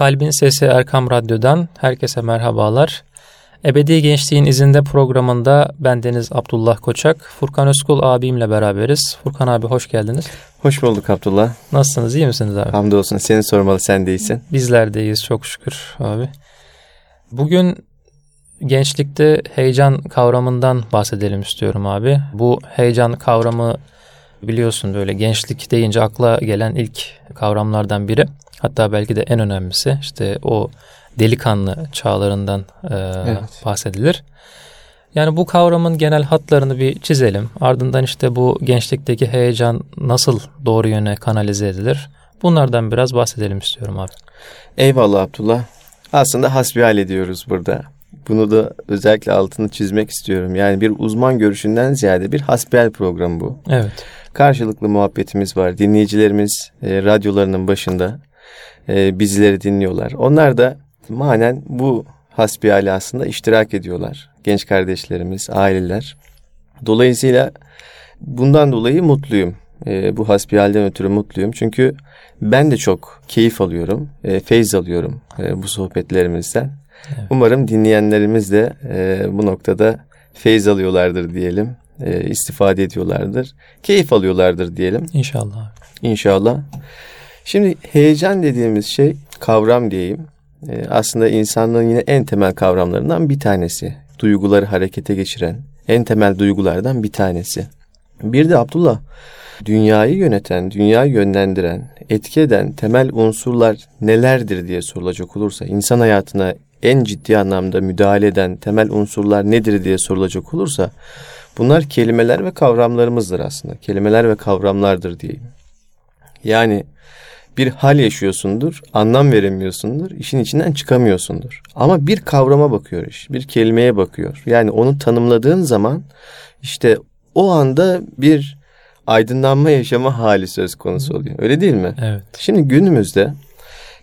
Kalbin Sesi Erkam Radyo'dan herkese merhabalar. Ebedi Gençliğin İzinde programında bendeniz Abdullah Koçak, Furkan Özkul abimle beraberiz. Furkan abi hoş geldiniz. Hoş bulduk Abdullah. Nasılsınız, iyi misiniz abi? Hamdolsun, seni sormalı, sen de iyisin. Bizler de iyiyiz çok şükür abi. Bugün gençlikte heyecan kavramından bahsedelim istiyorum abi. Bu heyecan kavramı biliyorsun böyle gençlik deyince akla gelen ilk kavramlardan biri. Hatta belki de en önemlisi işte o delikanlı çağlarından e, evet. bahsedilir. Yani bu kavramın genel hatlarını bir çizelim. Ardından işte bu gençlikteki heyecan nasıl doğru yöne kanalize edilir? Bunlardan biraz bahsedelim istiyorum abi. Eyvallah Abdullah. Aslında hasbihal ediyoruz burada. Bunu da özellikle altını çizmek istiyorum. Yani bir uzman görüşünden ziyade bir hasbihal programı bu. Evet. Karşılıklı muhabbetimiz var. Dinleyicilerimiz e, radyolarının başında e, bizleri dinliyorlar. Onlar da manen bu hasbihali aslında iştirak ediyorlar. Genç kardeşlerimiz, aileler. Dolayısıyla bundan dolayı mutluyum. E, bu hasbihalden ötürü mutluyum. Çünkü ben de çok keyif alıyorum, e, feyz alıyorum e, bu sohbetlerimizden. Evet. Umarım dinleyenlerimiz de e, bu noktada feyz alıyorlardır diyelim. E, istifade ediyorlardır. Keyif alıyorlardır diyelim. İnşallah. İnşallah. Şimdi heyecan dediğimiz şey kavram diyeyim. E, aslında insanlığın yine en temel kavramlarından bir tanesi. Duyguları harekete geçiren en temel duygulardan bir tanesi. Bir de Abdullah dünyayı yöneten, dünyayı yönlendiren, etki eden temel unsurlar nelerdir diye sorulacak olursa, insan hayatına en ciddi anlamda müdahale eden temel unsurlar nedir diye sorulacak olursa, bunlar kelimeler ve kavramlarımızdır aslında. Kelimeler ve kavramlardır diyeyim. Yani bir hal yaşıyorsundur, anlam veremiyorsundur, işin içinden çıkamıyorsundur. Ama bir kavrama bakıyor iş, bir kelimeye bakıyor. Yani onu tanımladığın zaman işte o anda bir aydınlanma yaşama hali söz konusu oluyor. Öyle değil mi? Evet. Şimdi günümüzde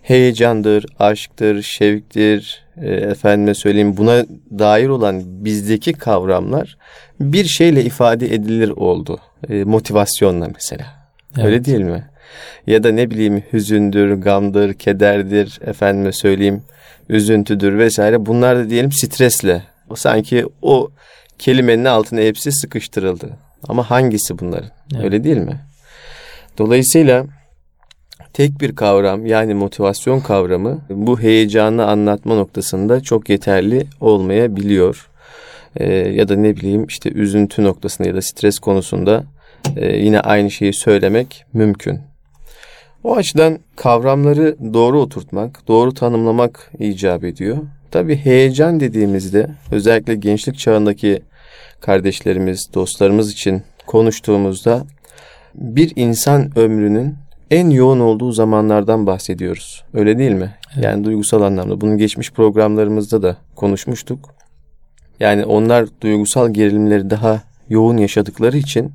heyecandır, aşktır, şevktir, e, efendime söyleyeyim buna dair olan bizdeki kavramlar bir şeyle ifade edilir oldu. E, motivasyonla mesela. Evet. Öyle değil mi? Ya da ne bileyim hüzündür, gamdır, kederdir, efendime söyleyeyim üzüntüdür vesaire. Bunlar da diyelim stresle. O sanki o kelimenin altına hepsi sıkıştırıldı. Ama hangisi bunların? Evet. Öyle değil mi? Dolayısıyla tek bir kavram yani motivasyon kavramı bu heyecanı anlatma noktasında çok yeterli olmayabiliyor. Ee, ya da ne bileyim işte üzüntü noktasında ya da stres konusunda e, yine aynı şeyi söylemek mümkün. O açıdan kavramları doğru oturtmak, doğru tanımlamak icap ediyor. Tabi heyecan dediğimizde özellikle gençlik çağındaki kardeşlerimiz, dostlarımız için konuştuğumuzda bir insan ömrünün en yoğun olduğu zamanlardan bahsediyoruz. Öyle değil mi? Evet. Yani duygusal anlamda. Bunu geçmiş programlarımızda da konuşmuştuk. Yani onlar duygusal gerilimleri daha yoğun yaşadıkları için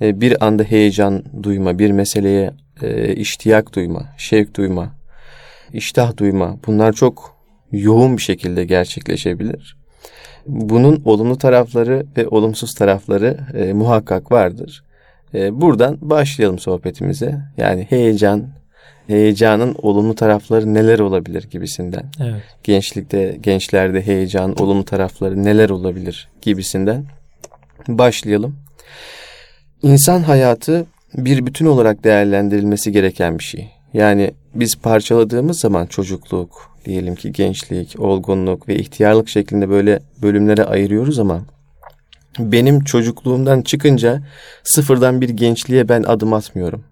e, bir anda heyecan duyma, bir meseleye e, iştiyak duyma, şevk duyma, iştah duyma bunlar çok yoğun bir şekilde gerçekleşebilir. Bunun olumlu tarafları ve olumsuz tarafları e, muhakkak vardır. E, buradan başlayalım sohbetimize. Yani heyecan, heyecanın olumlu tarafları neler olabilir gibisinden. Evet. Gençlikte, gençlerde heyecan, olumlu tarafları neler olabilir gibisinden başlayalım. İnsan hayatı bir bütün olarak değerlendirilmesi gereken bir şey. Yani biz parçaladığımız zaman çocukluk, diyelim ki gençlik, olgunluk ve ihtiyarlık şeklinde böyle bölümlere ayırıyoruz ama benim çocukluğumdan çıkınca sıfırdan bir gençliğe ben adım atmıyorum.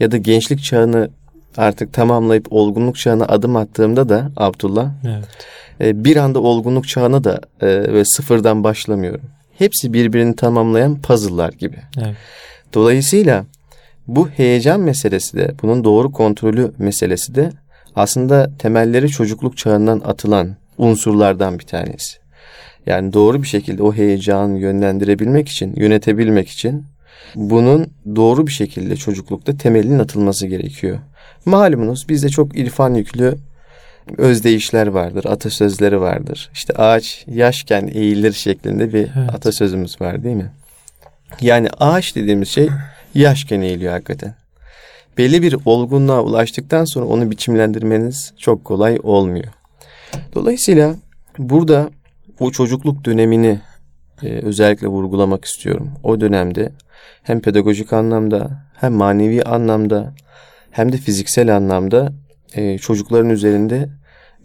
Ya da gençlik çağını artık tamamlayıp olgunluk çağına adım attığımda da Abdullah evet. E, bir anda olgunluk çağına da e, ve sıfırdan başlamıyorum. Hepsi birbirini tamamlayan puzzle'lar gibi. Evet. Dolayısıyla bu heyecan meselesi de bunun doğru kontrolü meselesi de aslında temelleri çocukluk çağından atılan unsurlardan bir tanesi. Yani doğru bir şekilde o heyecanı yönlendirebilmek için, yönetebilmek için bunun doğru bir şekilde çocuklukta temelinin atılması gerekiyor. Malumunuz bizde çok irfan yüklü özdeyişler vardır, atasözleri vardır. İşte ağaç yaşken eğilir şeklinde bir evet. atasözümüz var değil mi? Yani ağaç dediğimiz şey yaşken eğiliyor hakikaten. belli bir olgunluğa ulaştıktan sonra onu biçimlendirmeniz çok kolay olmuyor. Dolayısıyla burada o çocukluk dönemini e, özellikle vurgulamak istiyorum. O dönemde hem pedagojik anlamda hem manevi anlamda hem de fiziksel anlamda e, çocukların üzerinde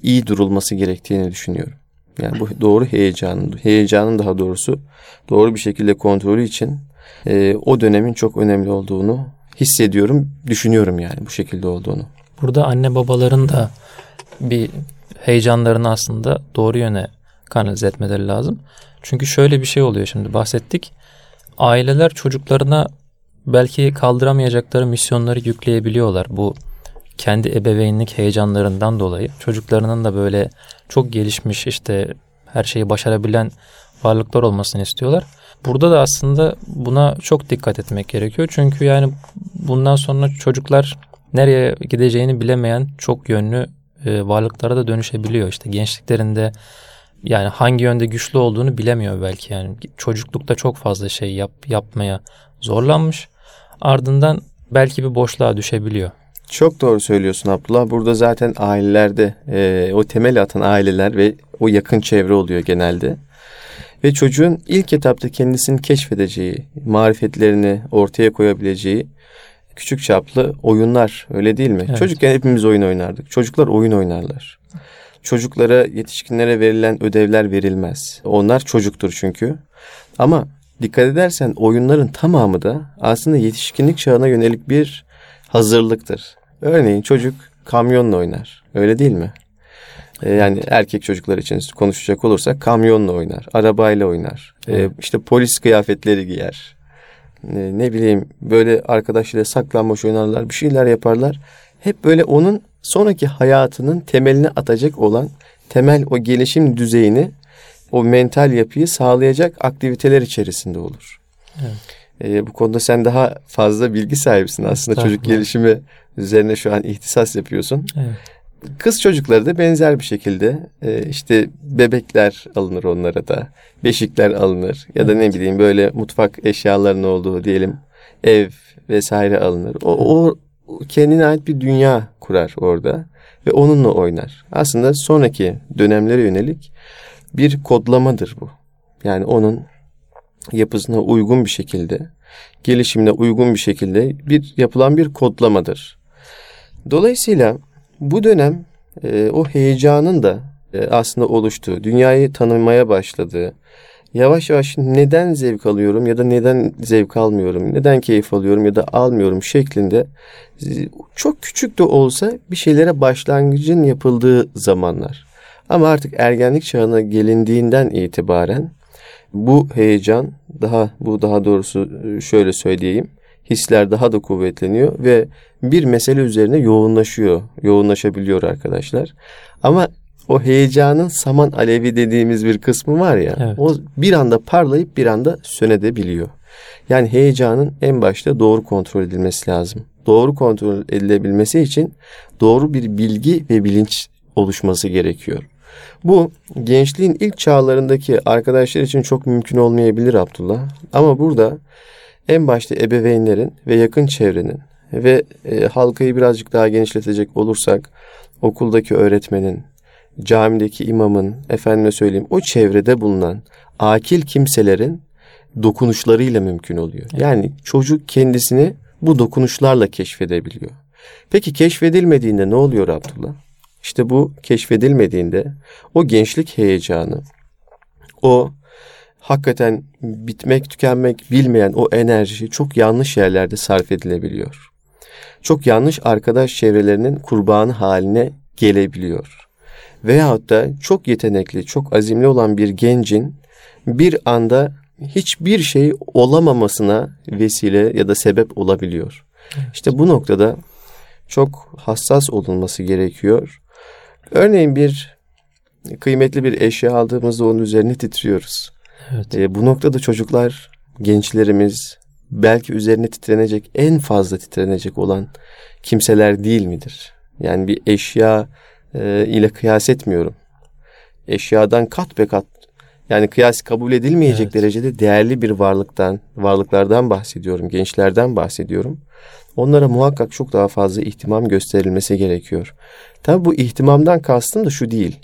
iyi durulması gerektiğini düşünüyorum. Yani bu doğru heyecanın, heyecanın daha doğrusu doğru bir şekilde kontrolü için e, o dönemin çok önemli olduğunu hissediyorum, düşünüyorum yani bu şekilde olduğunu. Burada anne babaların da bir heyecanlarını aslında doğru yöne kanalize etmeleri lazım. Çünkü şöyle bir şey oluyor şimdi bahsettik. Aileler çocuklarına belki kaldıramayacakları misyonları yükleyebiliyorlar. Bu kendi ebeveynlik heyecanlarından dolayı çocuklarının da böyle çok gelişmiş işte her şeyi başarabilen varlıklar olmasını istiyorlar. Burada da aslında buna çok dikkat etmek gerekiyor. Çünkü yani bundan sonra çocuklar nereye gideceğini bilemeyen çok yönlü e, varlıklara da dönüşebiliyor. İşte gençliklerinde yani hangi yönde güçlü olduğunu bilemiyor belki yani. Çocuklukta çok fazla şey yap, yapmaya zorlanmış. Ardından belki bir boşluğa düşebiliyor. Çok doğru söylüyorsun Abdullah. Burada zaten ailelerde e, o temel atan aileler ve o yakın çevre oluyor genelde. Ve çocuğun ilk etapta kendisini keşfedeceği, marifetlerini ortaya koyabileceği küçük çaplı oyunlar öyle değil mi? Evet. Çocukken hepimiz oyun oynardık. Çocuklar oyun oynarlar. Çocuklara, yetişkinlere verilen ödevler verilmez. Onlar çocuktur çünkü. Ama dikkat edersen oyunların tamamı da aslında yetişkinlik çağına yönelik bir hazırlıktır. Örneğin çocuk kamyonla oynar. Öyle değil mi? Ee, yani erkek çocuklar için konuşacak olursak kamyonla oynar, arabayla oynar. Ee, işte polis kıyafetleri giyer. Ee, ne bileyim böyle arkadaşlarıyla saklanmaç oynarlar, bir şeyler yaparlar. Hep böyle onun sonraki hayatının temelini atacak olan temel o gelişim düzeyini, o mental yapıyı sağlayacak aktiviteler içerisinde olur. Evet. E, bu konuda sen daha fazla bilgi sahibisin aslında çocuk gelişimi üzerine şu an ihtisas yapıyorsun. Evet. Kız çocukları da benzer bir şekilde e, işte bebekler alınır onlara da, beşikler alınır ya da evet. ne bileyim böyle mutfak eşyalarının olduğu diyelim ev vesaire alınır. O, o kendine ait bir dünya kurar orada ve onunla oynar. Aslında sonraki dönemlere yönelik bir kodlamadır bu. Yani onun yapısına uygun bir şekilde, gelişimine uygun bir şekilde bir yapılan bir kodlamadır. Dolayısıyla bu dönem e, o heyecanın da e, aslında oluştuğu, dünyayı tanımaya başladığı, yavaş yavaş neden zevk alıyorum ya da neden zevk almıyorum, neden keyif alıyorum ya da almıyorum şeklinde e, çok küçük de olsa bir şeylere başlangıcın yapıldığı zamanlar. Ama artık ergenlik çağına gelindiğinden itibaren bu heyecan daha bu daha doğrusu e, şöyle söyleyeyim hisler daha da kuvvetleniyor ve bir mesele üzerine yoğunlaşıyor, yoğunlaşabiliyor arkadaşlar. Ama o heyecanın saman alevi dediğimiz bir kısmı var ya, evet. o bir anda parlayıp bir anda sönedebiliyor. Yani heyecanın en başta doğru kontrol edilmesi lazım. Doğru kontrol edilebilmesi için doğru bir bilgi ve bilinç oluşması gerekiyor. Bu gençliğin ilk çağlarındaki arkadaşlar için çok mümkün olmayabilir Abdullah. Ama burada en başta ebeveynlerin ve yakın çevrenin ve e, halkayı birazcık daha genişletecek olursak okuldaki öğretmenin, camideki imamın, efendime söyleyeyim o çevrede bulunan akil kimselerin dokunuşlarıyla mümkün oluyor. Yani çocuk kendisini bu dokunuşlarla keşfedebiliyor. Peki keşfedilmediğinde ne oluyor Abdullah? İşte bu keşfedilmediğinde o gençlik heyecanı, o hakikaten bitmek tükenmek bilmeyen o enerji çok yanlış yerlerde sarf edilebiliyor. Çok yanlış arkadaş çevrelerinin kurbanı haline gelebiliyor. Veyahut da çok yetenekli, çok azimli olan bir gencin bir anda hiçbir şey olamamasına vesile ya da sebep olabiliyor. İşte bu noktada çok hassas olunması gerekiyor. Örneğin bir kıymetli bir eşya aldığımızda onun üzerine titriyoruz. Evet. E, bu noktada çocuklar, gençlerimiz belki üzerine titrenecek, en fazla titrenecek olan kimseler değil midir? Yani bir eşya e, ile kıyas etmiyorum. Eşyadan kat be kat Yani kıyas kabul edilmeyecek Evet. derecede değerli bir varlıktan, varlıklardan bahsediyorum, gençlerden bahsediyorum. Onlara muhakkak çok daha fazla ihtimam gösterilmesi gerekiyor. Tabi bu ihtimamdan kastım da şu değil.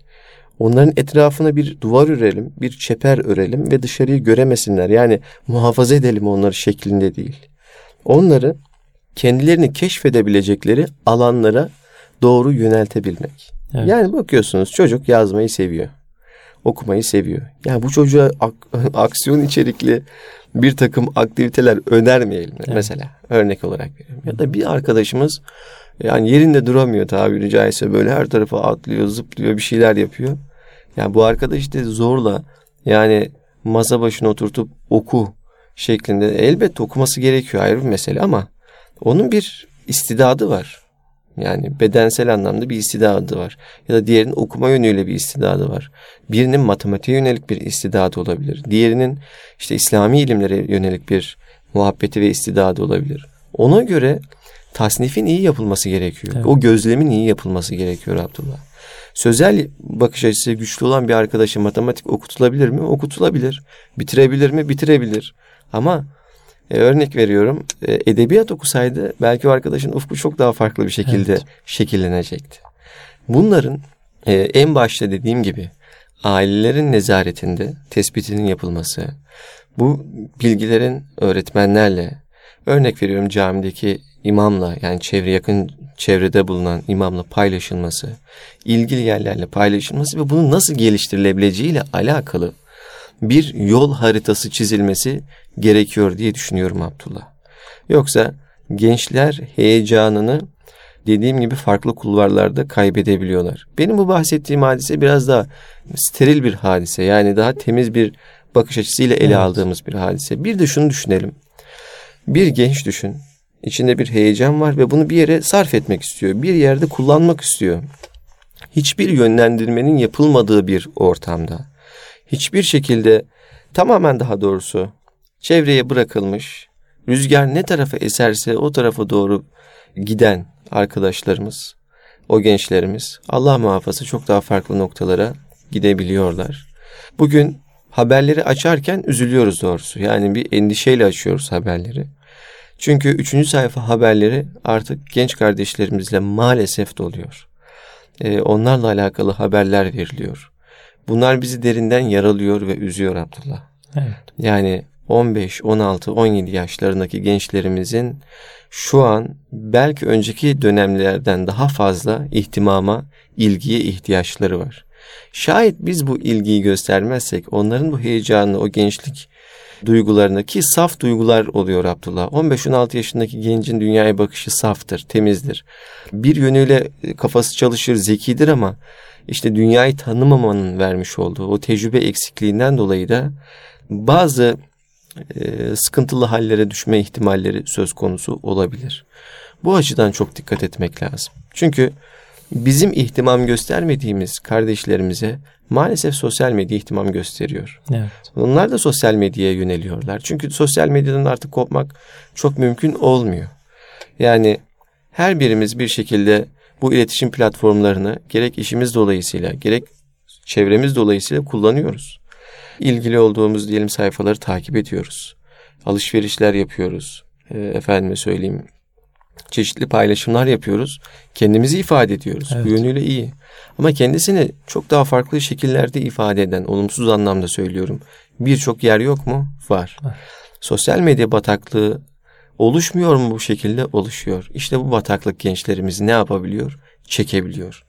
Onların etrafına bir duvar örelim, bir çeper örelim ve dışarıyı göremesinler. Yani muhafaza edelim onları şeklinde değil. Onları kendilerini keşfedebilecekleri alanlara doğru yöneltebilmek. Evet. Yani bakıyorsunuz çocuk yazmayı seviyor. Okumayı seviyor. Yani bu çocuğa ak- aksiyon içerikli bir takım aktiviteler önermeyelim? Evet. mesela örnek olarak veriyorum. Ya da bir arkadaşımız yani yerinde duramıyor tabiri caizse böyle her tarafa atlıyor, zıplıyor, bir şeyler yapıyor. Yani bu arkadaş da zorla yani masa başına oturtup oku şeklinde elbette okuması gerekiyor ayrı bir mesele ama onun bir istidadı var. Yani bedensel anlamda bir istidadı var. Ya da diğerinin okuma yönüyle bir istidadı var. Birinin matematiğe yönelik bir istidadı olabilir. Diğerinin işte İslami ilimlere yönelik bir muhabbeti ve istidadı olabilir. Ona göre tasnifin iyi yapılması gerekiyor. Evet. O gözlemin iyi yapılması gerekiyor Abdullah. Sözel bakış açısı güçlü olan bir arkadaşa matematik okutulabilir mi? Okutulabilir. Bitirebilir mi? Bitirebilir. Ama e, örnek veriyorum e, edebiyat okusaydı belki o arkadaşın ufku çok daha farklı bir şekilde Evet. şekillenecekti. Bunların e, en başta dediğim gibi ailelerin nezaretinde tespitinin yapılması, bu bilgilerin öğretmenlerle, örnek veriyorum camideki imamla yani çevre yakın çevrede bulunan imamla paylaşılması, ilgili yerlerle paylaşılması ve bunun nasıl geliştirilebileceğiyle alakalı bir yol haritası çizilmesi gerekiyor diye düşünüyorum Abdullah. Yoksa gençler heyecanını dediğim gibi farklı kulvarlarda kaybedebiliyorlar. Benim bu bahsettiğim hadise biraz daha steril bir hadise. Yani daha temiz bir bakış açısıyla ele Evet. aldığımız bir hadise. Bir de şunu düşünelim. Bir genç düşün. İçinde bir heyecan var ve bunu bir yere sarf etmek istiyor. Bir yerde kullanmak istiyor. Hiçbir yönlendirmenin yapılmadığı bir ortamda. Hiçbir şekilde tamamen daha doğrusu çevreye bırakılmış, rüzgar ne tarafa eserse o tarafa doğru giden arkadaşlarımız, o gençlerimiz Allah muhafaza çok daha farklı noktalara gidebiliyorlar. Bugün haberleri açarken üzülüyoruz doğrusu. Yani bir endişeyle açıyoruz haberleri. Çünkü üçüncü sayfa haberleri artık genç kardeşlerimizle maalesef doluyor. Ee, onlarla alakalı haberler veriliyor. Bunlar bizi derinden yaralıyor ve üzüyor Abdullah. Evet. Yani 15, 16, 17 yaşlarındaki gençlerimizin şu an belki önceki dönemlerden daha fazla ihtimama, ilgiye ihtiyaçları var. Şayet biz bu ilgiyi göstermezsek onların bu heyecanını, o gençlik duygularını ki saf duygular oluyor Abdullah. 15-16 yaşındaki gencin dünyaya bakışı saftır, temizdir. Bir yönüyle kafası çalışır, zekidir ama işte dünyayı tanımamanın vermiş olduğu o tecrübe eksikliğinden dolayı da bazı e, sıkıntılı hallere düşme ihtimalleri söz konusu olabilir. Bu açıdan çok dikkat etmek lazım. Çünkü bizim ihtimam göstermediğimiz kardeşlerimize maalesef sosyal medya ihtimam gösteriyor. Evet. Onlar da sosyal medyaya yöneliyorlar. Çünkü sosyal medyadan artık kopmak çok mümkün olmuyor. Yani her birimiz bir şekilde bu iletişim platformlarını gerek işimiz dolayısıyla gerek çevremiz dolayısıyla kullanıyoruz. İlgili olduğumuz diyelim sayfaları takip ediyoruz. Alışverişler yapıyoruz. E, efendime söyleyeyim çeşitli paylaşımlar yapıyoruz. Kendimizi ifade ediyoruz. Evet. Bu yönüyle iyi. Ama kendisini çok daha farklı şekillerde ifade eden, olumsuz anlamda söylüyorum. Birçok yer yok mu? Var. Var. Sosyal medya bataklığı oluşmuyor mu bu şekilde? Oluşuyor. İşte bu bataklık gençlerimizi ne yapabiliyor? Çekebiliyor.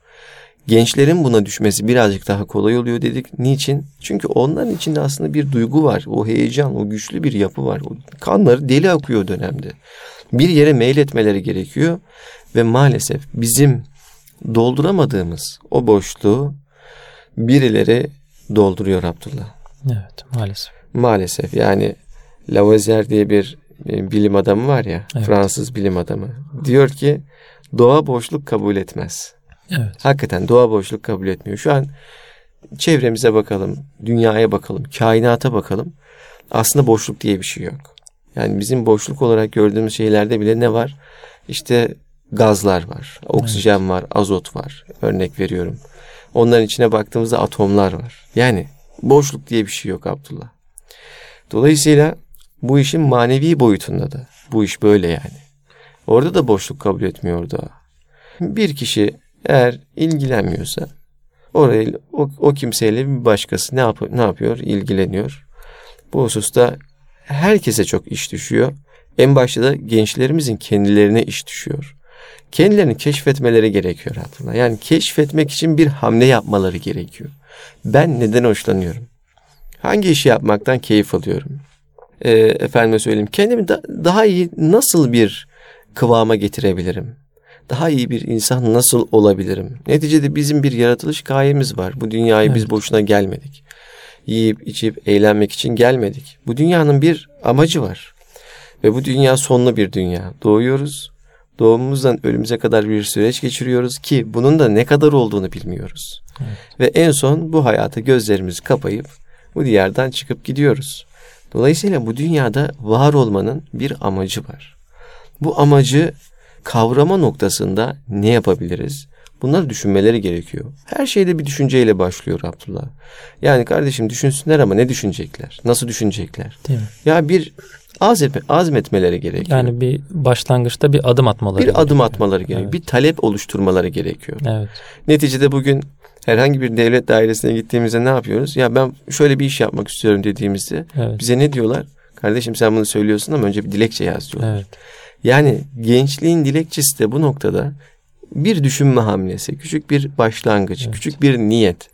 Gençlerin buna düşmesi birazcık daha kolay oluyor dedik. Niçin? Çünkü onların içinde aslında bir duygu var. O heyecan, o güçlü bir yapı var. O kanları deli akıyor dönemde. Bir yere meyletmeleri gerekiyor ve maalesef bizim dolduramadığımız o boşluğu birileri dolduruyor Abdullah. Evet maalesef. Maalesef yani Lavoisier diye bir bilim adamı var ya, Evet. Fransız bilim adamı. Diyor ki doğa boşluk kabul etmez. Evet. Hakikaten doğa boşluk kabul etmiyor. Şu an çevremize bakalım, dünyaya bakalım, kainata bakalım. Aslında boşluk diye bir şey yok. Yani bizim boşluk olarak gördüğümüz şeylerde bile ne var? İşte gazlar var, oksijen var, azot var. Örnek veriyorum. Onların içine baktığımızda atomlar var. Yani Boşluk diye bir şey yok Abdullah. Dolayısıyla bu işin manevi boyutunda da bu iş böyle yani. Orada da boşluk kabul etmiyor da. Bir kişi eğer ilgilenmiyorsa orayı o, o kimseyle bir başkası ne yapıyor, ne yapıyor? İlgileniyor. Bu hususta herkese çok iş düşüyor. En başta da gençlerimizin kendilerine iş düşüyor. Kendilerini keşfetmeleri gerekiyor aslında. Yani keşfetmek için bir hamle yapmaları gerekiyor. Ben neden hoşlanıyorum? Hangi işi yapmaktan keyif alıyorum? Ee, efendime söyleyeyim kendimi da, daha iyi nasıl bir kıvama getirebilirim? Daha iyi bir insan nasıl olabilirim? Neticede bizim bir yaratılış gayemiz var. Bu dünyayı evet. biz boşuna gelmedik. Yiyip içip eğlenmek için gelmedik. Bu dünyanın bir amacı var. Ve bu dünya sonlu bir dünya. Doğuyoruz. Doğumumuzdan ölümüze kadar bir süreç geçiriyoruz ki bunun da ne kadar olduğunu bilmiyoruz. Evet. Ve en son bu hayata gözlerimizi kapayıp bu diyardan çıkıp gidiyoruz. Dolayısıyla bu dünyada var olmanın bir amacı var. Bu amacı kavrama noktasında ne yapabiliriz? Bunları düşünmeleri gerekiyor. Her şeyde bir düşünceyle başlıyor Abdullah. Yani kardeşim düşünsünler ama ne düşünecekler? Nasıl düşünecekler? Değil mi? Ya bir azmetme, azmetmeleri gerekiyor. Yani bir başlangıçta bir adım atmaları Bir gerekiyor. adım atmaları gerekiyor. Evet. Bir talep oluşturmaları gerekiyor. Evet. Neticede bugün herhangi bir devlet dairesine gittiğimizde ne yapıyoruz? Ya ben şöyle bir iş yapmak istiyorum dediğimizde evet. bize ne diyorlar? Kardeşim sen bunu söylüyorsun ama önce bir dilekçe yaz diyorlar. Evet. Yani gençliğin dilekçesi de bu noktada bir düşünme hamlesi, küçük bir başlangıç, evet. küçük bir niyet.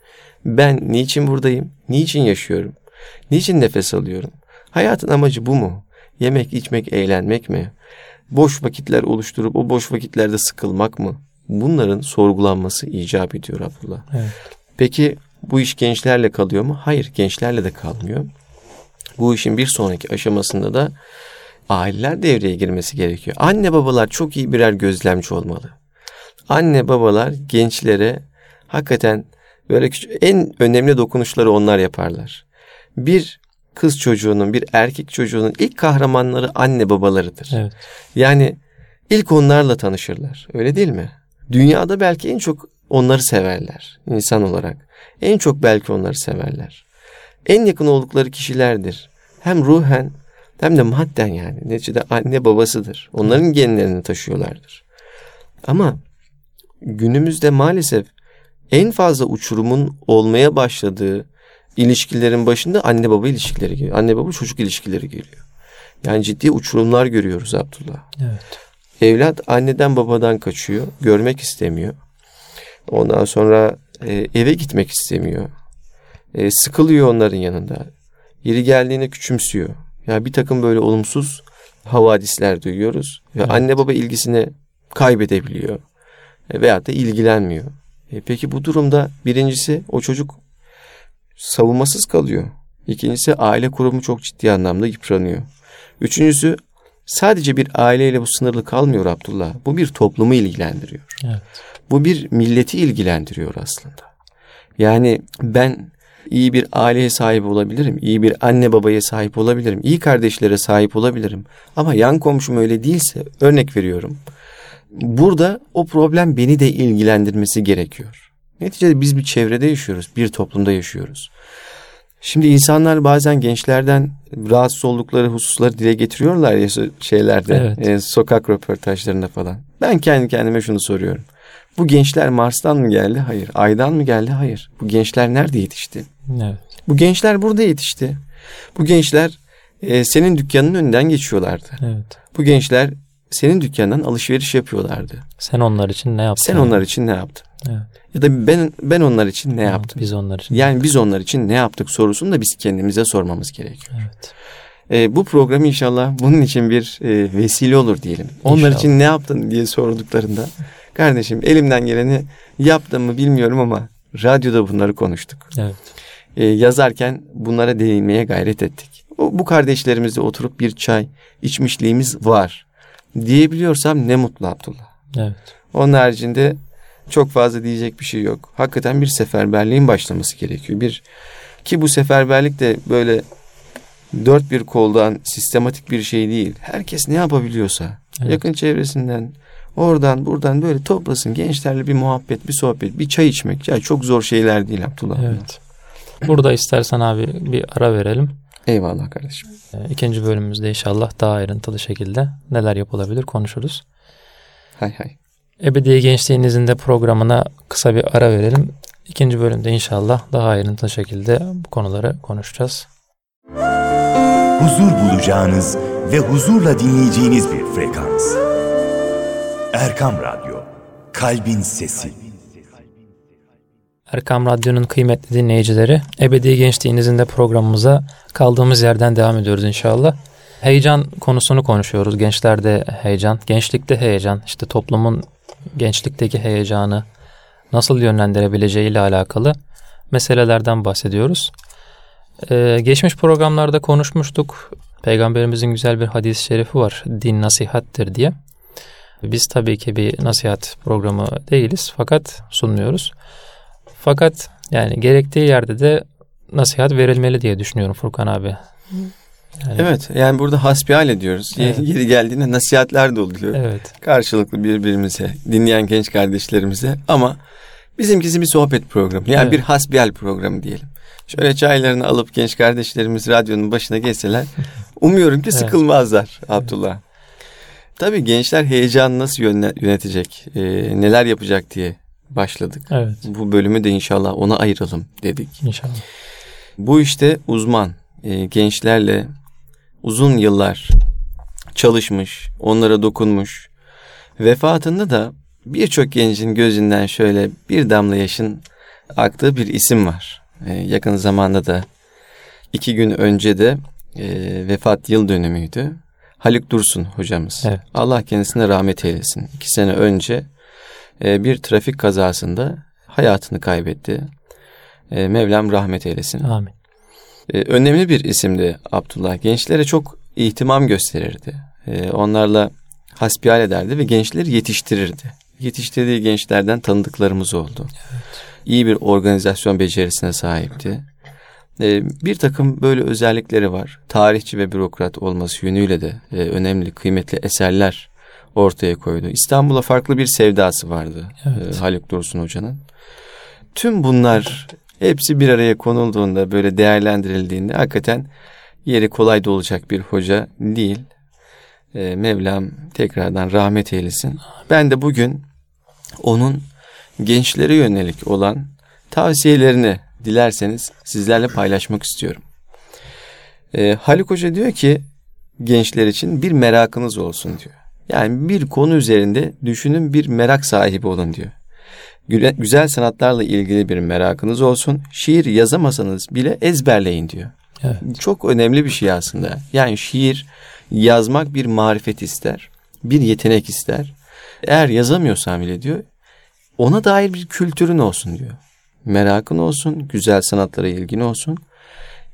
Ben niçin buradayım? Niçin yaşıyorum? Niçin nefes alıyorum? Hayatın amacı bu mu? Yemek, içmek, eğlenmek mi? Boş vakitler oluşturup o boş vakitlerde sıkılmak mı? Bunların sorgulanması icap ediyor Abdullah. Evet. Peki bu iş gençlerle kalıyor mu? Hayır, gençlerle de kalmıyor. Bu işin bir sonraki aşamasında da aileler devreye girmesi gerekiyor. Anne babalar çok iyi birer gözlemci olmalı. Anne babalar gençlere hakikaten böyle küçük, en önemli dokunuşları onlar yaparlar. Bir kız çocuğunun, bir erkek çocuğunun ilk kahramanları anne babalarıdır. Evet. Yani ilk onlarla tanışırlar. Öyle değil mi? Dünyada belki en çok onları severler insan olarak. En çok belki onları severler. En yakın oldukları kişilerdir. Hem ruhen hem de madden yani. Neticede anne babasıdır. Onların genlerini taşıyorlardır. Ama günümüzde maalesef en fazla uçurumun olmaya başladığı ilişkilerin başında anne baba ilişkileri geliyor. Anne baba çocuk ilişkileri geliyor. Yani ciddi uçurumlar görüyoruz Abdullah. Evet. Evlat anneden babadan kaçıyor. Görmek istemiyor. Ondan sonra e, eve gitmek istemiyor. E, sıkılıyor onların yanında. Yeri geldiğinde küçümsüyor. Ya bir takım böyle olumsuz havadisler duyuyoruz. Ve evet. anne baba ilgisini kaybedebiliyor. E, veyahut da ilgilenmiyor. E, peki bu durumda birincisi o çocuk savunmasız kalıyor. İkincisi aile kurumu çok ciddi anlamda yıpranıyor. Üçüncüsü sadece bir aileyle bu sınırlı kalmıyor Abdullah. Bu bir toplumu ilgilendiriyor. Evet. Bu bir milleti ilgilendiriyor aslında. Yani ben iyi bir aileye sahip olabilirim, iyi bir anne babaya sahip olabilirim, iyi kardeşlere sahip olabilirim. Ama yan komşum öyle değilse örnek veriyorum. Burada o problem beni de ilgilendirmesi gerekiyor. Neticede biz bir çevrede yaşıyoruz, bir toplumda yaşıyoruz. Şimdi insanlar bazen gençlerden rahatsız oldukları hususları dile getiriyorlar ya şeylerde, evet. e, sokak röportajlarında falan. Ben kendi kendime şunu soruyorum. Bu gençler Mars'tan mı geldi? Hayır. Ay'dan mı geldi? Hayır. Bu gençler nerede yetişti? Evet. Bu gençler burada yetişti. Bu gençler e, senin dükkanının önünden geçiyorlardı. Evet. Bu gençler senin dükkanından alışveriş yapıyorlardı. Sen onlar için ne yaptın? Sen onlar için ne yaptın? Evet. Ya da ben ben onlar için ne yaptım? Biz onlar için. Yani biz onlar için ne yaptık sorusunu da biz kendimize sormamız gerekiyor. Evet. E, bu program inşallah bunun için bir e, vesile olur diyelim. İnşallah. Onlar için ne yaptın diye sorduklarında kardeşim elimden geleni yaptım mı bilmiyorum ama radyoda bunları konuştuk. Evet. E, yazarken bunlara değinmeye gayret ettik. O, bu kardeşlerimizle oturup bir çay içmişliğimiz var diyebiliyorsam ne mutlu Abdullah. Evet. Onun haricinde çok fazla diyecek bir şey yok. Hakikaten bir seferberliğin başlaması gerekiyor. Bir ki bu seferberlik de böyle dört bir koldan sistematik bir şey değil. Herkes ne yapabiliyorsa evet. yakın çevresinden oradan buradan böyle toplasın gençlerle bir muhabbet, bir sohbet, bir çay içmek. Ya çok zor şeyler değil Abdullah. Evet. Burada istersen abi bir ara verelim. Eyvallah kardeşim. Ee, İkinci bölümümüzde inşallah daha ayrıntılı şekilde neler yapılabilir konuşuruz. Hay hay. Ebedi Gençliğinizin de programına kısa bir ara verelim. İkinci bölümde inşallah daha ayrıntılı şekilde bu konuları konuşacağız. Huzur bulacağınız ve huzurla dinleyeceğiniz bir frekans. Erkam Radyo, Kalbin Sesi. Erkam Radyo'nun kıymetli dinleyicileri, Ebedi Gençliğinizin de programımıza kaldığımız yerden devam ediyoruz inşallah. Heyecan konusunu konuşuyoruz. Gençlerde heyecan, gençlikte heyecan, işte toplumun gençlikteki heyecanı nasıl yönlendirebileceği ile alakalı meselelerden bahsediyoruz. Ee, geçmiş programlarda konuşmuştuk. Peygamberimizin güzel bir hadis-i şerifi var. Din nasihattir diye. Biz tabii ki bir nasihat programı değiliz fakat sunmuyoruz. Fakat yani gerektiği yerde de nasihat verilmeli diye düşünüyorum Furkan abi. Yani, Evet yani burada hasbihal ediyoruz. Yeri- Evet. Yeri geldiğinde nasihatler de oluyor. Evet. Karşılıklı birbirimize, dinleyen genç kardeşlerimize ama bizimkisi bir sohbet programı. Yani Evet. bir hasbihal programı diyelim. Şöyle çaylarını alıp genç kardeşlerimiz radyonun başına geçseler umuyorum ki Evet. sıkılmazlar Abdullah. Tabii gençler heyecanı nasıl yönetecek, e, neler yapacak diye başladık. Evet. Bu bölümü de inşallah ona ayıralım dedik. İnşallah. Bu işte uzman e, gençlerle uzun yıllar çalışmış, onlara dokunmuş. Vefatında da birçok gencin gözünden şöyle bir damla yaşın aktığı bir isim var. E, yakın zamanda da iki gün önce de e, vefat yıl dönümüydü. Haluk Dursun hocamız. Evet. Allah kendisine rahmet eylesin. İki sene önce e, bir trafik kazasında hayatını kaybetti. E, Mevlam rahmet eylesin. Amin. Ee, önemli bir isimdi Abdullah. Gençlere çok ihtimam gösterirdi. Ee, onlarla hasbihal ederdi ve gençleri yetiştirirdi. Yetiştirdiği gençlerden tanıdıklarımız oldu. İyi bir organizasyon becerisine sahipti. Ee, bir takım böyle özellikleri var. Tarihçi ve bürokrat olması yönüyle de e, önemli, kıymetli eserler ortaya koydu. İstanbul'a farklı bir sevdası vardı Evet. e, Haluk Dursun Hoca'nın. Tüm bunlar hepsi bir araya konulduğunda böyle değerlendirildiğinde hakikaten yeri kolay da olacak bir hoca değil. Ee, Mevlam tekrardan rahmet eylesin. Ben de bugün onun gençlere yönelik olan tavsiyelerini dilerseniz sizlerle paylaşmak istiyorum. Ee, Haluk Hoca diyor ki gençler için bir merakınız olsun diyor. Yani bir konu üzerinde düşünün bir merak sahibi olun diyor. Güzel sanatlarla ilgili bir merakınız olsun. Şiir yazamasanız bile ezberleyin diyor. Evet. Çok önemli bir şey aslında. Yani şiir yazmak bir marifet ister. Bir yetenek ister. Eğer yazamıyorsan bile diyor ona dair bir kültürün olsun diyor. Merakın olsun, güzel sanatlara ilgin olsun,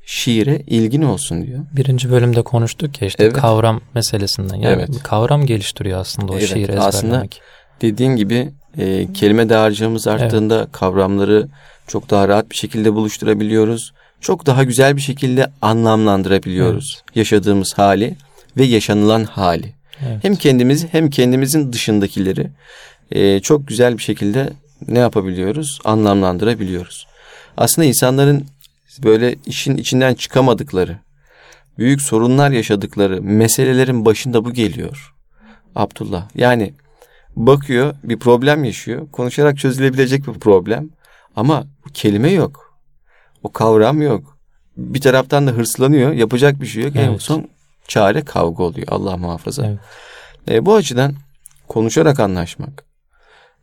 şiire ilgin olsun diyor. Birinci bölümde konuştuk ya işte Evet. kavram meselesinden. Yani Evet. kavram geliştiriyor aslında o Evet, aslında ezberlemek. Dediğin gibi e, kelime dağarcığımız arttığında kavramları çok daha rahat bir şekilde buluşturabiliyoruz. Çok daha güzel bir şekilde anlamlandırabiliyoruz. Yaşadığımız hali ve yaşanılan hali. Evet. Hem kendimizi hem kendimizin dışındakileri e, çok güzel bir şekilde ne yapabiliyoruz? Anlamlandırabiliyoruz. Aslında insanların böyle işin içinden çıkamadıkları, büyük sorunlar yaşadıkları meselelerin başında bu geliyor. Abdullah. Yani bakıyor bir problem yaşıyor. Konuşarak çözülebilecek bir problem. Ama kelime yok. O kavram yok. Bir taraftan da hırslanıyor. Yapacak bir şey yok. En Evet. son çare kavga oluyor. Allah muhafaza. Evet. E, bu açıdan konuşarak anlaşmak,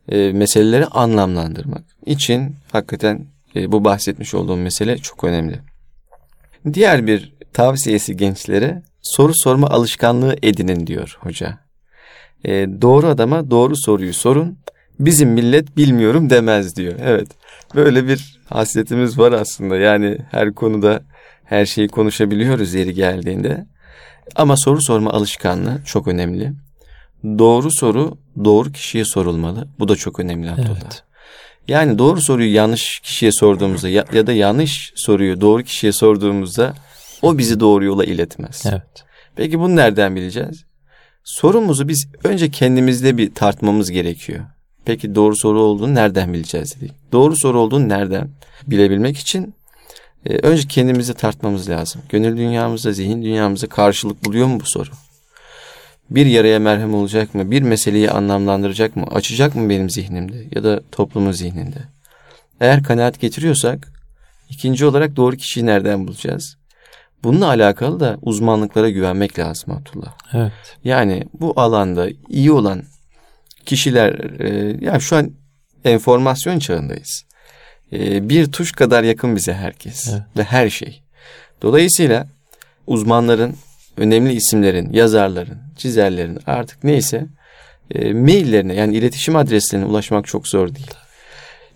e, meseleleri anlamlandırmak için hakikaten e, bu bahsetmiş olduğum mesele çok önemli. Diğer bir tavsiyesi gençlere soru sorma alışkanlığı edinin diyor hoca. E, doğru adama doğru soruyu sorun. Bizim millet bilmiyorum demez diyor. Evet. Böyle bir hasletimiz var aslında. Yani her konuda her şeyi konuşabiliyoruz yeri geldiğinde. Ama soru sorma alışkanlığı çok önemli. Doğru soru doğru kişiye sorulmalı. Bu da çok önemli Abdullah. Evet. Yani doğru soruyu yanlış kişiye sorduğumuzda ya, ya da yanlış soruyu doğru kişiye sorduğumuzda o bizi doğru yola iletmez. Evet. Peki bunu nereden bileceğiz? Sorumuzu biz önce kendimizde bir tartmamız gerekiyor. Peki doğru soru olduğunu nereden bileceğiz dedik. Doğru soru olduğunu nereden bilebilmek için e, önce kendimizi tartmamız lazım. Gönül dünyamızda, zihin dünyamızda karşılık buluyor mu bu soru? Bir yaraya merhem olacak mı? Bir meseleyi anlamlandıracak mı? Açacak mı benim zihnimde ya da toplumun zihninde? Eğer kanaat getiriyorsak ikinci olarak doğru kişiyi nereden bulacağız? Bununla alakalı da uzmanlıklara güvenmek lazım Abdullah. Evet. Yani bu alanda iyi olan kişiler e, ya şu an enformasyon çağındayız. E, bir tuş kadar yakın bize herkes Evet. ve her şey. Dolayısıyla uzmanların, önemli isimlerin, yazarların, çizerlerin artık neyse e, maillerine yani iletişim adreslerine ulaşmak çok zor değil.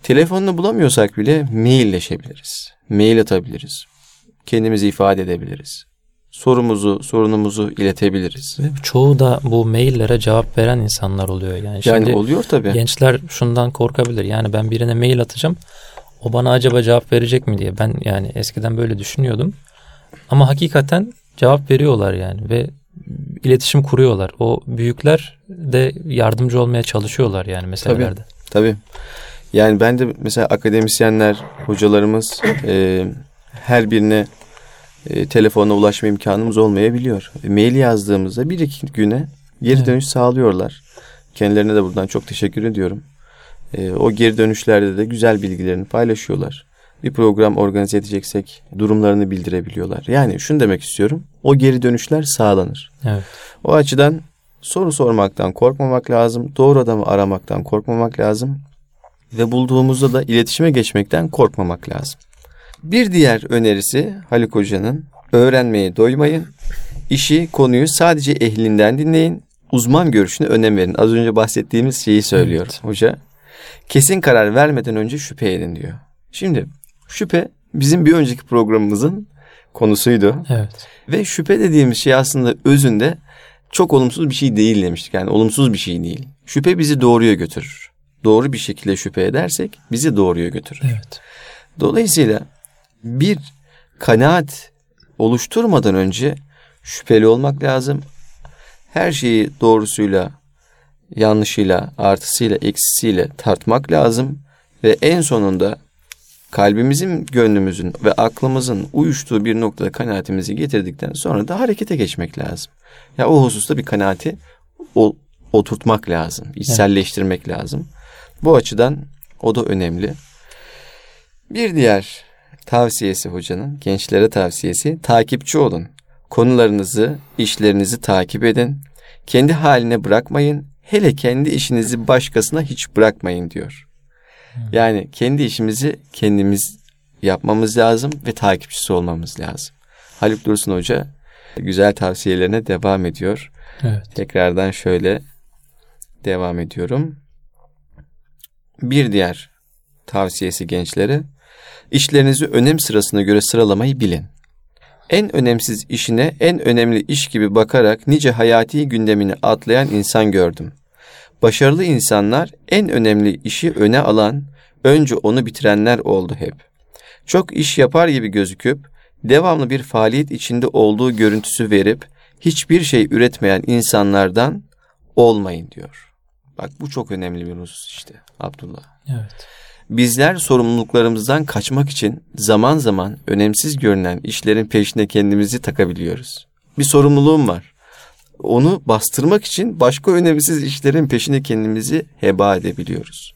Telefonunu bulamıyorsak bile mailleşebiliriz. Mail atabiliriz. Kendimizi ifade edebiliriz. Sorumuzu, sorunumuzu iletebiliriz. Ve çoğu da bu maillere cevap veren insanlar oluyor. Yani, Yani şimdi oluyor tabii. gençler şundan korkabilir. Yani ben birine mail atacağım. O bana acaba cevap verecek mi diye. Ben yani eskiden böyle düşünüyordum. Ama hakikaten cevap veriyorlar yani ve iletişim kuruyorlar. O büyükler de yardımcı olmaya çalışıyorlar yani meselelerde. Tabii. Yani ben de mesela akademisyenler, hocalarımız e, her birine e, telefona ulaşma imkanımız olmayabiliyor. E, mail yazdığımızda bir iki güne geri Evet. dönüş sağlıyorlar. Kendilerine de buradan çok teşekkür ediyorum. E, o geri dönüşlerde de güzel bilgilerini paylaşıyorlar. Bir program organize edeceksek durumlarını bildirebiliyorlar. Yani şunu demek istiyorum. O geri dönüşler sağlanır. Evet. O açıdan soru sormaktan korkmamak lazım. Doğru adamı aramaktan korkmamak lazım. Ve bulduğumuzda da iletişime geçmekten korkmamak lazım. Bir diğer önerisi Haluk Hoca'nın öğrenmeye doymayın. İşi, konuyu sadece ehlinden dinleyin. Uzman görüşüne önem verin. Az önce bahsettiğimiz şeyi söylüyor Evet. hoca. Kesin karar vermeden önce şüphe edin diyor. Şimdi şüphe bizim bir önceki programımızın konusuydu. Evet. Ve şüphe dediğimiz şey aslında özünde çok olumsuz bir şey değil demiştik. Yani olumsuz bir şey değil. Şüphe bizi doğruya götürür. Doğru bir şekilde şüphe edersek bizi doğruya götürür. Evet. Dolayısıyla bir kanaat oluşturmadan önce şüpheli olmak lazım. Her şeyi doğrusuyla, yanlışıyla, artısıyla, eksisiyle tartmak lazım. Ve en sonunda kalbimizin, gönlümüzün ve aklımızın uyuştuğu bir noktada kanaatimizi getirdikten sonra da harekete geçmek lazım. Ya o hususta bir kanaati o, oturtmak lazım, içselleştirmek lazım. Bu açıdan o da önemli. Bir diğer tavsiyesi hocanın, gençlere tavsiyesi takipçi olun. Konularınızı, işlerinizi takip edin. Kendi haline bırakmayın. Hele kendi işinizi başkasına hiç bırakmayın diyor. Yani kendi işimizi kendimiz yapmamız lazım ve takipçisi olmamız lazım. Haluk Dursun Hoca güzel tavsiyelerine devam ediyor. Evet. Tekrardan şöyle devam ediyorum. Bir diğer tavsiyesi gençlere işlerinizi önem sırasına göre sıralamayı bilin. En önemsiz işine en önemli iş gibi bakarak nice hayati gündemini atlayan insan gördüm. Başarılı insanlar en önemli işi öne alan, önce onu bitirenler oldu hep. Çok iş yapar gibi gözüküp devamlı bir faaliyet içinde olduğu görüntüsü verip hiçbir şey üretmeyen insanlardan olmayın diyor. Bak bu çok önemli bir husus işte Abdullah. Evet. Bizler sorumluluklarımızdan kaçmak için zaman zaman önemsiz görünen işlerin peşine kendimizi takabiliyoruz. Bir sorumluluğum var. Onu bastırmak için başka önemsiz işlerin peşine kendimizi heba edebiliyoruz.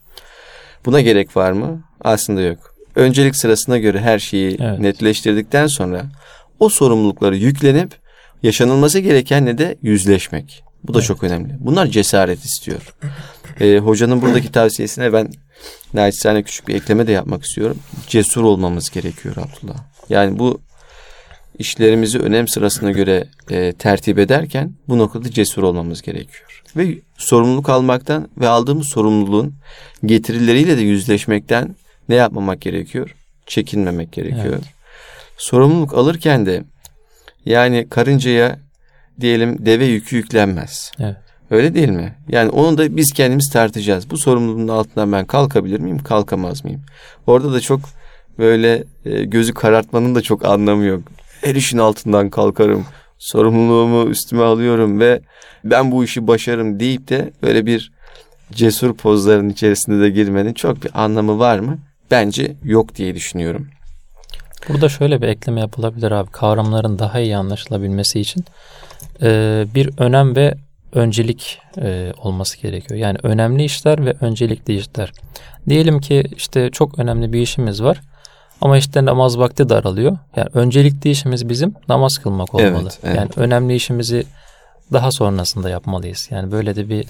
Buna gerek var mı? Aslında yok. Öncelik sırasına göre her şeyi Evet. netleştirdikten sonra o sorumlulukları yüklenip yaşanılması gerekenle de yüzleşmek. Bu da çok önemli. Bunlar cesaret istiyor. Ee, hocanın buradaki tavsiyesine ben naçizane küçük bir ekleme de yapmak istiyorum. Cesur olmamız gerekiyor Abdullah. Yani bu işlerimizi önem sırasına göre e, tertip ederken bu noktada cesur olmamız gerekiyor. Ve sorumluluk almaktan ve aldığımız sorumluluğun getirileriyle de yüzleşmekten ne yapmamak gerekiyor? Çekinmemek gerekiyor. Evet. Sorumluluk alırken de yani karıncaya diyelim deve yükü yüklenmez. Evet. Öyle değil mi? Yani onu da biz kendimiz tartacağız. Bu sorumluluğun altından ben kalkabilir miyim, kalkamaz mıyım? Orada da çok böyle e, gözü karartmanın da çok anlamı yok. Her işin altından kalkarım. Sorumluluğumu üstüme alıyorum ve ben bu işi başarırım deyip de böyle bir cesur pozların içerisinde de girmenin çok bir anlamı var mı? Bence yok diye düşünüyorum. Burada şöyle bir ekleme yapılabilir abi. Kavramların daha iyi anlaşılabilmesi için e, bir önem ve öncelik e, olması gerekiyor. Yani önemli işler ve öncelikli işler. Diyelim ki işte çok önemli bir işimiz var. Ama işte namaz vakti daralıyor. Yani öncelikli işimiz bizim namaz kılmak olmalı. Evet, evet. Yani önemli işimizi daha sonrasında yapmalıyız. Yani böyle de bir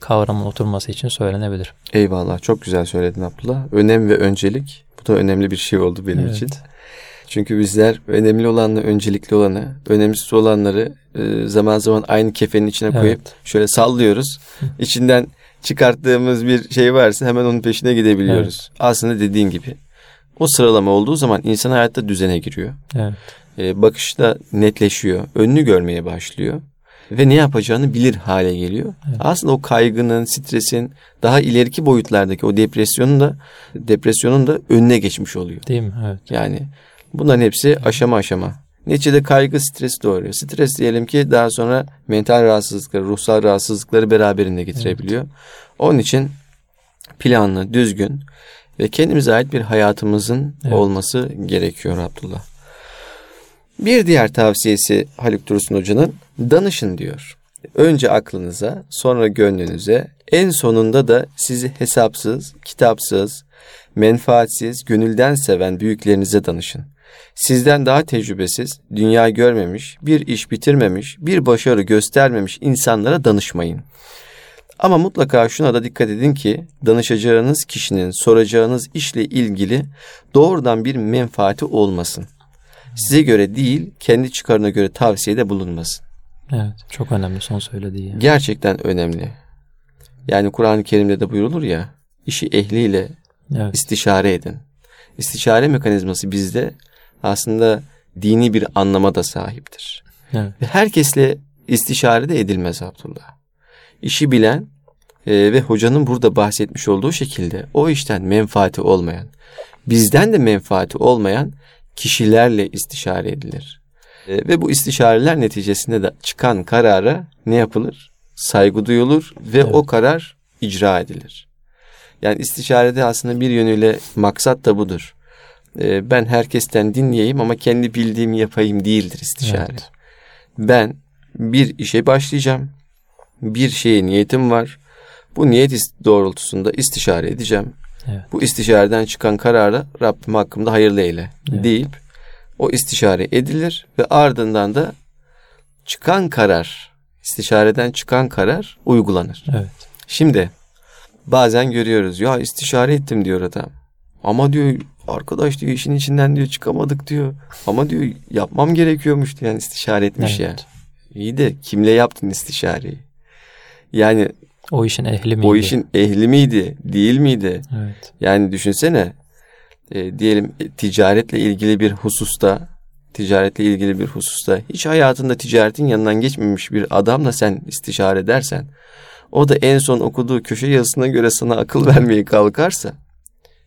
kavramın oturması için söylenebilir. Eyvallah çok güzel söyledin Abdullah. Önem ve öncelik bu da önemli bir şey oldu benim Evet. için. Çünkü bizler önemli olanla öncelikli olanı, önemsiz olanları e, zaman zaman aynı kefenin içine koyup Evet. şöyle sallıyoruz. İçinden çıkarttığımız bir şey varsa hemen onun peşine gidebiliyoruz. Aslında dediğin gibi. O sıralama olduğu zaman insan hayatta düzene giriyor. Evet. E, bakışta netleşiyor. Önünü görmeye başlıyor. Ve ne yapacağını bilir hale geliyor. Aslında o kaygının, stresin daha ileriki boyutlardaki o depresyonun da depresyonun da önüne geçmiş oluyor. Değil mi? Evet. Yani bunların hepsi aşama aşama. Neticede kaygı stres doğuruyor. Stres diyelim ki daha sonra mental rahatsızlıkları, ruhsal rahatsızlıkları beraberinde getirebiliyor. Onun için planlı, düzgün ve kendimize ait bir hayatımızın Evet. olması gerekiyor Abdullah. Bir diğer tavsiyesi Haluk Dursun Hoca'nın danışın diyor. Önce aklınıza, sonra gönlünüze, en sonunda da sizi hesapsız, kitapsız, menfaatsiz, gönülden seven büyüklerinize danışın. Sizden daha tecrübesiz, dünya görmemiş, bir iş bitirmemiş, bir başarı göstermemiş insanlara danışmayın. Ama mutlaka şuna da dikkat edin ki danışacağınız kişinin soracağınız işle ilgili doğrudan bir menfaati olmasın. Size göre değil, kendi çıkarına göre tavsiyede bulunmasın. Evet. Çok önemli son söylediği. yani. Gerçekten önemli. Yani Kur'an-ı Kerim'de de buyurulur ya, işi ehliyle Evet. istişare edin. İstişare mekanizması bizde aslında dini bir anlama da sahiptir. Evet. Ve herkesle istişare de edilmez Abdullah. İşi bilen e, ve hocanın burada bahsetmiş olduğu şekilde o işten menfaati olmayan, bizden de menfaati olmayan kişilerle istişare edilir. E, ve bu istişareler neticesinde de çıkan karara ne yapılır? Saygı duyulur ve Evet. o karar icra edilir. Yani istişarede aslında bir yönüyle maksat da budur. E, ben herkesten dinleyeyim ama kendi bildiğimi yapayım değildir istişare. Evet. Ben bir işe başlayacağım. Bir şeye niyetim var. Bu niyet doğrultusunda istişare edeceğim. Evet. Bu istişareden çıkan kararı Rabbim hakkımda hayırlı eyle Evet. deyip o istişare edilir ve ardından da çıkan karar, istişareden çıkan karar uygulanır. Evet. Şimdi bazen görüyoruz ya istişare ettim diyor adam. Ama diyor arkadaş diyor işin içinden diyor çıkamadık diyor. Ama diyor yapmam gerekiyormuş diyor yani istişare etmiş. Evet. İyi de kimle yaptın istişareyi? Yani O işin ehli miydi? o işin ehli miydi, değil miydi? Evet. Yani düşünsene e, diyelim e, ticaretle ilgili bir hususta ticaretle ilgili bir hususta hiç hayatında ticaretin yanından geçmemiş bir adamla sen istişare edersen o da en son okuduğu köşe yazısına göre sana akıl vermeye kalkarsa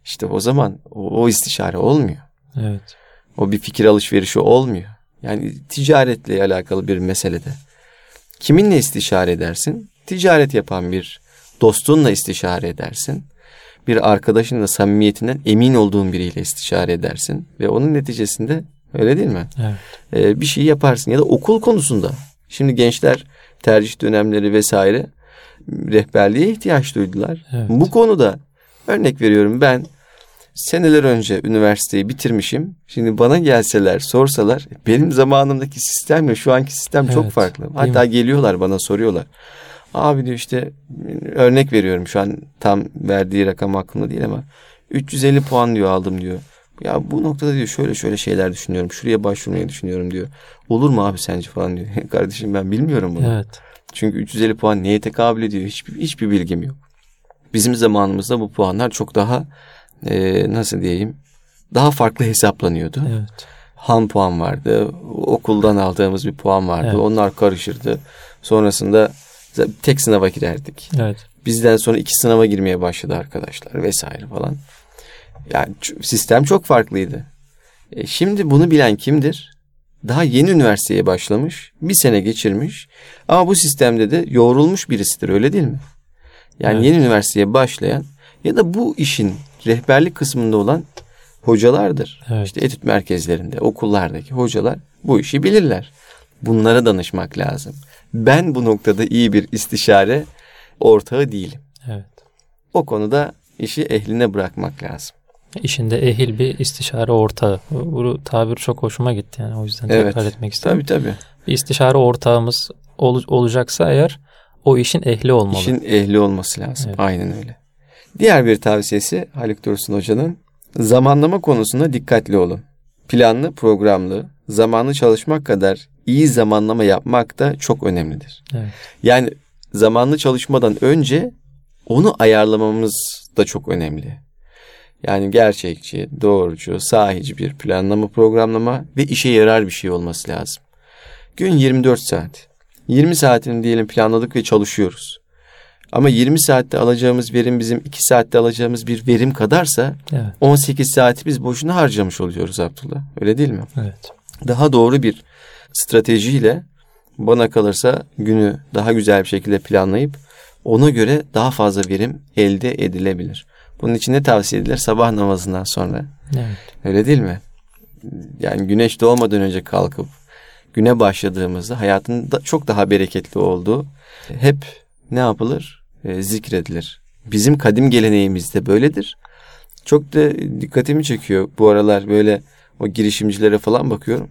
işte o zaman o, o istişare olmuyor. Evet. O bir fikir alışverişi olmuyor. Yani ticaretle alakalı bir meselede. Kiminle istişare edersin? Ticaret yapan bir dostunla istişare edersin. Bir arkadaşınla samimiyetinden emin olduğun biriyle istişare edersin. Ve onun neticesinde öyle değil mi? Evet. Ee, bir şey yaparsın. Ya da okul konusunda. Şimdi gençler tercih dönemleri vesaire rehberliğe ihtiyaç duydular. Evet. Bu konuda örnek veriyorum ben seneler önce üniversiteyi bitirmişim. Şimdi bana gelseler sorsalar benim zamanımdaki sistemle şu anki sistem çok Evet, farklı. değil Hatta geliyorlar bana soruyorlar. Abi diyor işte örnek veriyorum şu an tam verdiği rakam aklımda değil ama 350 puan diyor aldım diyor. Ya bu noktada diyor şöyle şöyle şeyler düşünüyorum. Şuraya başvurmayı düşünüyorum diyor. Olur mu abi sence falan diyor. Kardeşim ben bilmiyorum bunu. Evet. Çünkü 350 puan neye tekabül ediyor hiçbir, hiçbir bilgim yok. Bizim zamanımızda bu puanlar çok daha e, nasıl diyeyim daha farklı hesaplanıyordu. Evet. Han puan vardı, okuldan aldığımız bir puan vardı. Evet. Onlar karışırdı. Sonrasında tek sınava girerdik. Evet. Bizden sonra iki sınava girmeye başladı arkadaşlar vesaire falan. Yani sistem çok farklıydı. E, şimdi bunu bilen kimdir? Daha yeni üniversiteye başlamış, bir sene geçirmiş ama bu sistemde de yoğrulmuş birisidir öyle değil mi? Yani Evet. yeni üniversiteye başlayan ya da bu işin rehberlik kısmında olan hocalardır. Evet. İşte etüt merkezlerinde, okullardaki hocalar bu işi bilirler. Bunlara danışmak lazım. Ben bu noktada iyi bir istişare ortağı değilim. Evet. O konuda işi ehline bırakmak lazım. İşinde ehil bir istişare ortağı. Bu, tabir çok hoşuma gitti yani o yüzden Evet. tekrar etmek istedim. Tabii tabii. Bir istişare ortağımız ol- olacaksa eğer o işin ehli olmalı. İşin ehli olması lazım. Evet. Aynen öyle. Diğer bir tavsiyesi Haluk Dursun Hoca'nın zamanlama konusunda dikkatli olun. Planlı, programlı, zamanlı çalışmak kadar iyi zamanlama yapmak da çok önemlidir. Evet. Yani zamanlı çalışmadan önce onu ayarlamamız da çok önemli. Yani gerçekçi, doğrucu, sahici bir planlama, programlama ve işe yarar bir şey olması lazım. Gün 24 saat. 20 saatini diyelim planladık ve çalışıyoruz. Ama 20 saatte alacağımız verim bizim 2 saatte alacağımız bir verim kadarsa Evet. 18 saati biz boşuna harcamış oluyoruz Abdullah. Öyle değil mi? Evet. daha doğru bir stratejiyle bana kalırsa günü daha güzel bir şekilde planlayıp ona göre daha fazla verim elde edilebilir. Bunun için ne tavsiye edilir? Sabah namazından sonra. Evet. Öyle değil mi? Yani güneş doğmadan önce kalkıp güne başladığımızda hayatın da çok daha bereketli olduğu hep ne yapılır? E, zikredilir. Bizim kadim geleneğimizde böyledir. Çok da dikkatimi çekiyor bu aralar böyle o girişimcilere falan bakıyorum.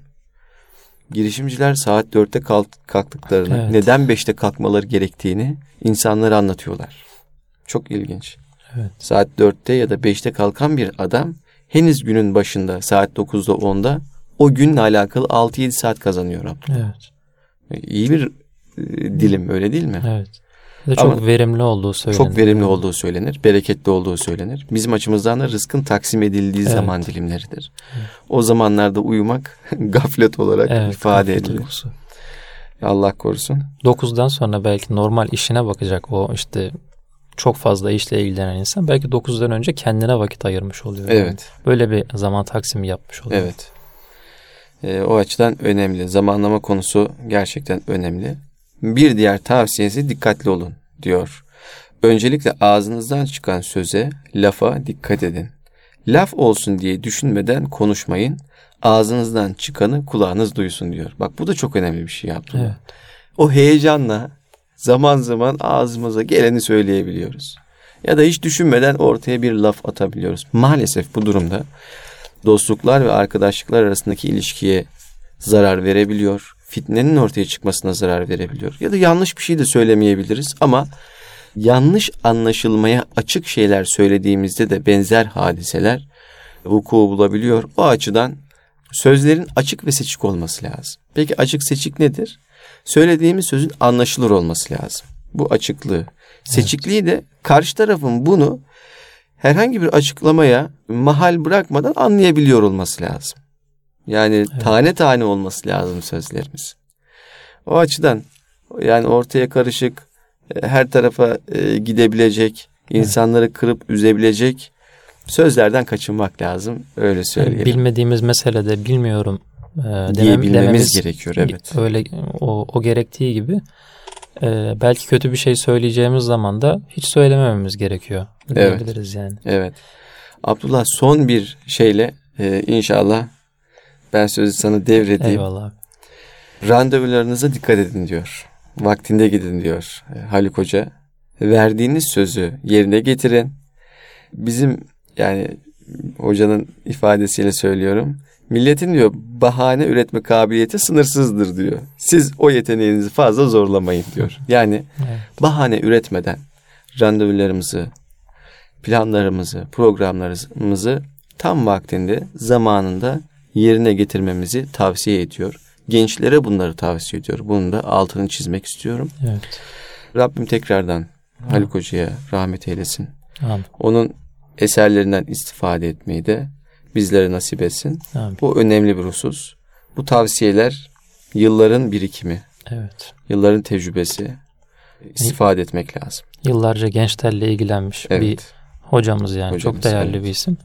Girişimciler saat dörtte kalk- kalktıklarını, Evet. neden beşte kalkmaları gerektiğini insanlara anlatıyorlar. Çok ilginç. Evet. Saat dörtte ya da beşte kalkan bir adam henüz günün başında saat dokuzda onda o günle alakalı 6-7 saat kazanıyor. Evet. İyi bir e, dilim öyle değil mi? Evet. Ve çok Ama verimli olduğu söylenir. Çok verimli olduğu söylenir, bereketli olduğu söylenir. Bizim açımızdan da rızkın taksim edildiği Evet. zaman dilimleridir. O zamanlarda uyumak gaflet olarak Evet, ifade edilir. uykusu. Allah korusun. 9'dan sonra belki normal işine bakacak o işte çok fazla işle ilgilenen insan belki 9'dan önce kendine vakit ayırmış oluyor. yani. Evet, Böyle bir zaman taksimi yapmış oluyor. evet. Ee, o açıdan önemli. Zamanlama konusu gerçekten önemli. Bir diğer tavsiyesi dikkatli olun diyor. Öncelikle ağzınızdan çıkan söze, lafa dikkat edin. Laf olsun diye düşünmeden konuşmayın. Ağzınızdan çıkanı kulağınız duysun diyor. Bak bu da çok önemli bir şey yaptı. Evet. O heyecanla zaman zaman ağzımıza geleni söyleyebiliyoruz. Ya da hiç düşünmeden ortaya bir laf atabiliyoruz. Maalesef bu durumda dostluklar ve arkadaşlıklar arasındaki ilişkiye zarar verebiliyor. Fitnenin ortaya çıkmasına zarar verebiliyor. Ya da yanlış bir şey de söylemeyebiliriz ama yanlış anlaşılmaya açık şeyler söylediğimizde de benzer hadiseler vuku bulabiliyor. O açıdan sözlerin açık ve seçik olması lazım. Peki açık seçik nedir? Söylediğimiz sözün anlaşılır olması lazım. Bu açıklığı. Seçikliği de karşı tarafın bunu herhangi bir açıklamaya mahal bırakmadan anlayabiliyor olması lazım. Yani tane tane olması lazım sözlerimiz. O açıdan yani ortaya karışık, e, her tarafa e, gidebilecek, insanları kırıp üzebilecek sözlerden kaçınmak lazım. Öyle söyleyelim. bilmediğimiz meselede bilmiyorum e, diyebilmemiz dememiz gerekiyor evet. öyle o, o gerektiği gibi e, belki kötü bir şey söyleyeceğimiz zaman da hiç söylemememiz gerekiyor. Evet. Yani. Evet. Abdullah son bir şeyle e, inşallah ben sözü sana devredeyim. Eyvallah abi. Randevularınıza dikkat edin diyor. Vaktinde gidin diyor e, Haluk Hoca. Verdiğiniz sözü yerine getirin. Bizim yani hocanın ifadesiyle söylüyorum. Milletin diyor bahane üretme kabiliyeti sınırsızdır diyor. Siz o yeteneğinizi fazla zorlamayın diyor. Yani Evet. bahane üretmeden randevularımızı, planlarımızı, programlarımızı tam vaktinde, zamanında yerine getirmemizi tavsiye ediyor. Gençlere bunları tavsiye ediyor. Bunun da altını çizmek istiyorum. Evet. Rabbim tekrardan Haluk Hoca'ya rahmet eylesin. Amin. Onun eserlerinden istifade etmeyi de bizlere nasip etsin. Amin. Bu önemli bir husus. Bu tavsiyeler yılların birikimi, Evet. yılların tecrübesi. istifade etmek lazım. Yıllarca gençlerle ilgilenmiş bir Evet. hocamız yani. Hocamız, Çok değerli evet. bir isim.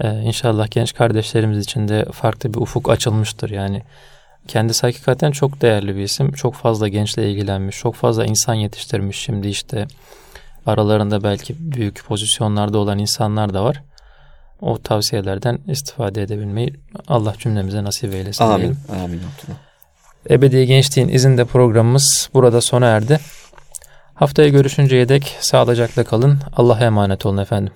Ee, inşallah genç kardeşlerimiz için de farklı bir ufuk açılmıştır. Yani kendisi hakikaten çok değerli bir isim. Çok fazla gençle ilgilenmiş. Çok fazla insan yetiştirmiş. Şimdi işte aralarında belki büyük pozisyonlarda olan insanlar da var. o tavsiyelerden istifade edebilmeyi Allah cümlemize nasip eylesin. Amin. diyelim. Amin. Ebedi Gençliğin izinde programımız burada sona erdi. Haftaya görüşünceye dek sağlıcakla kalın. Allah'a emanet olun efendim.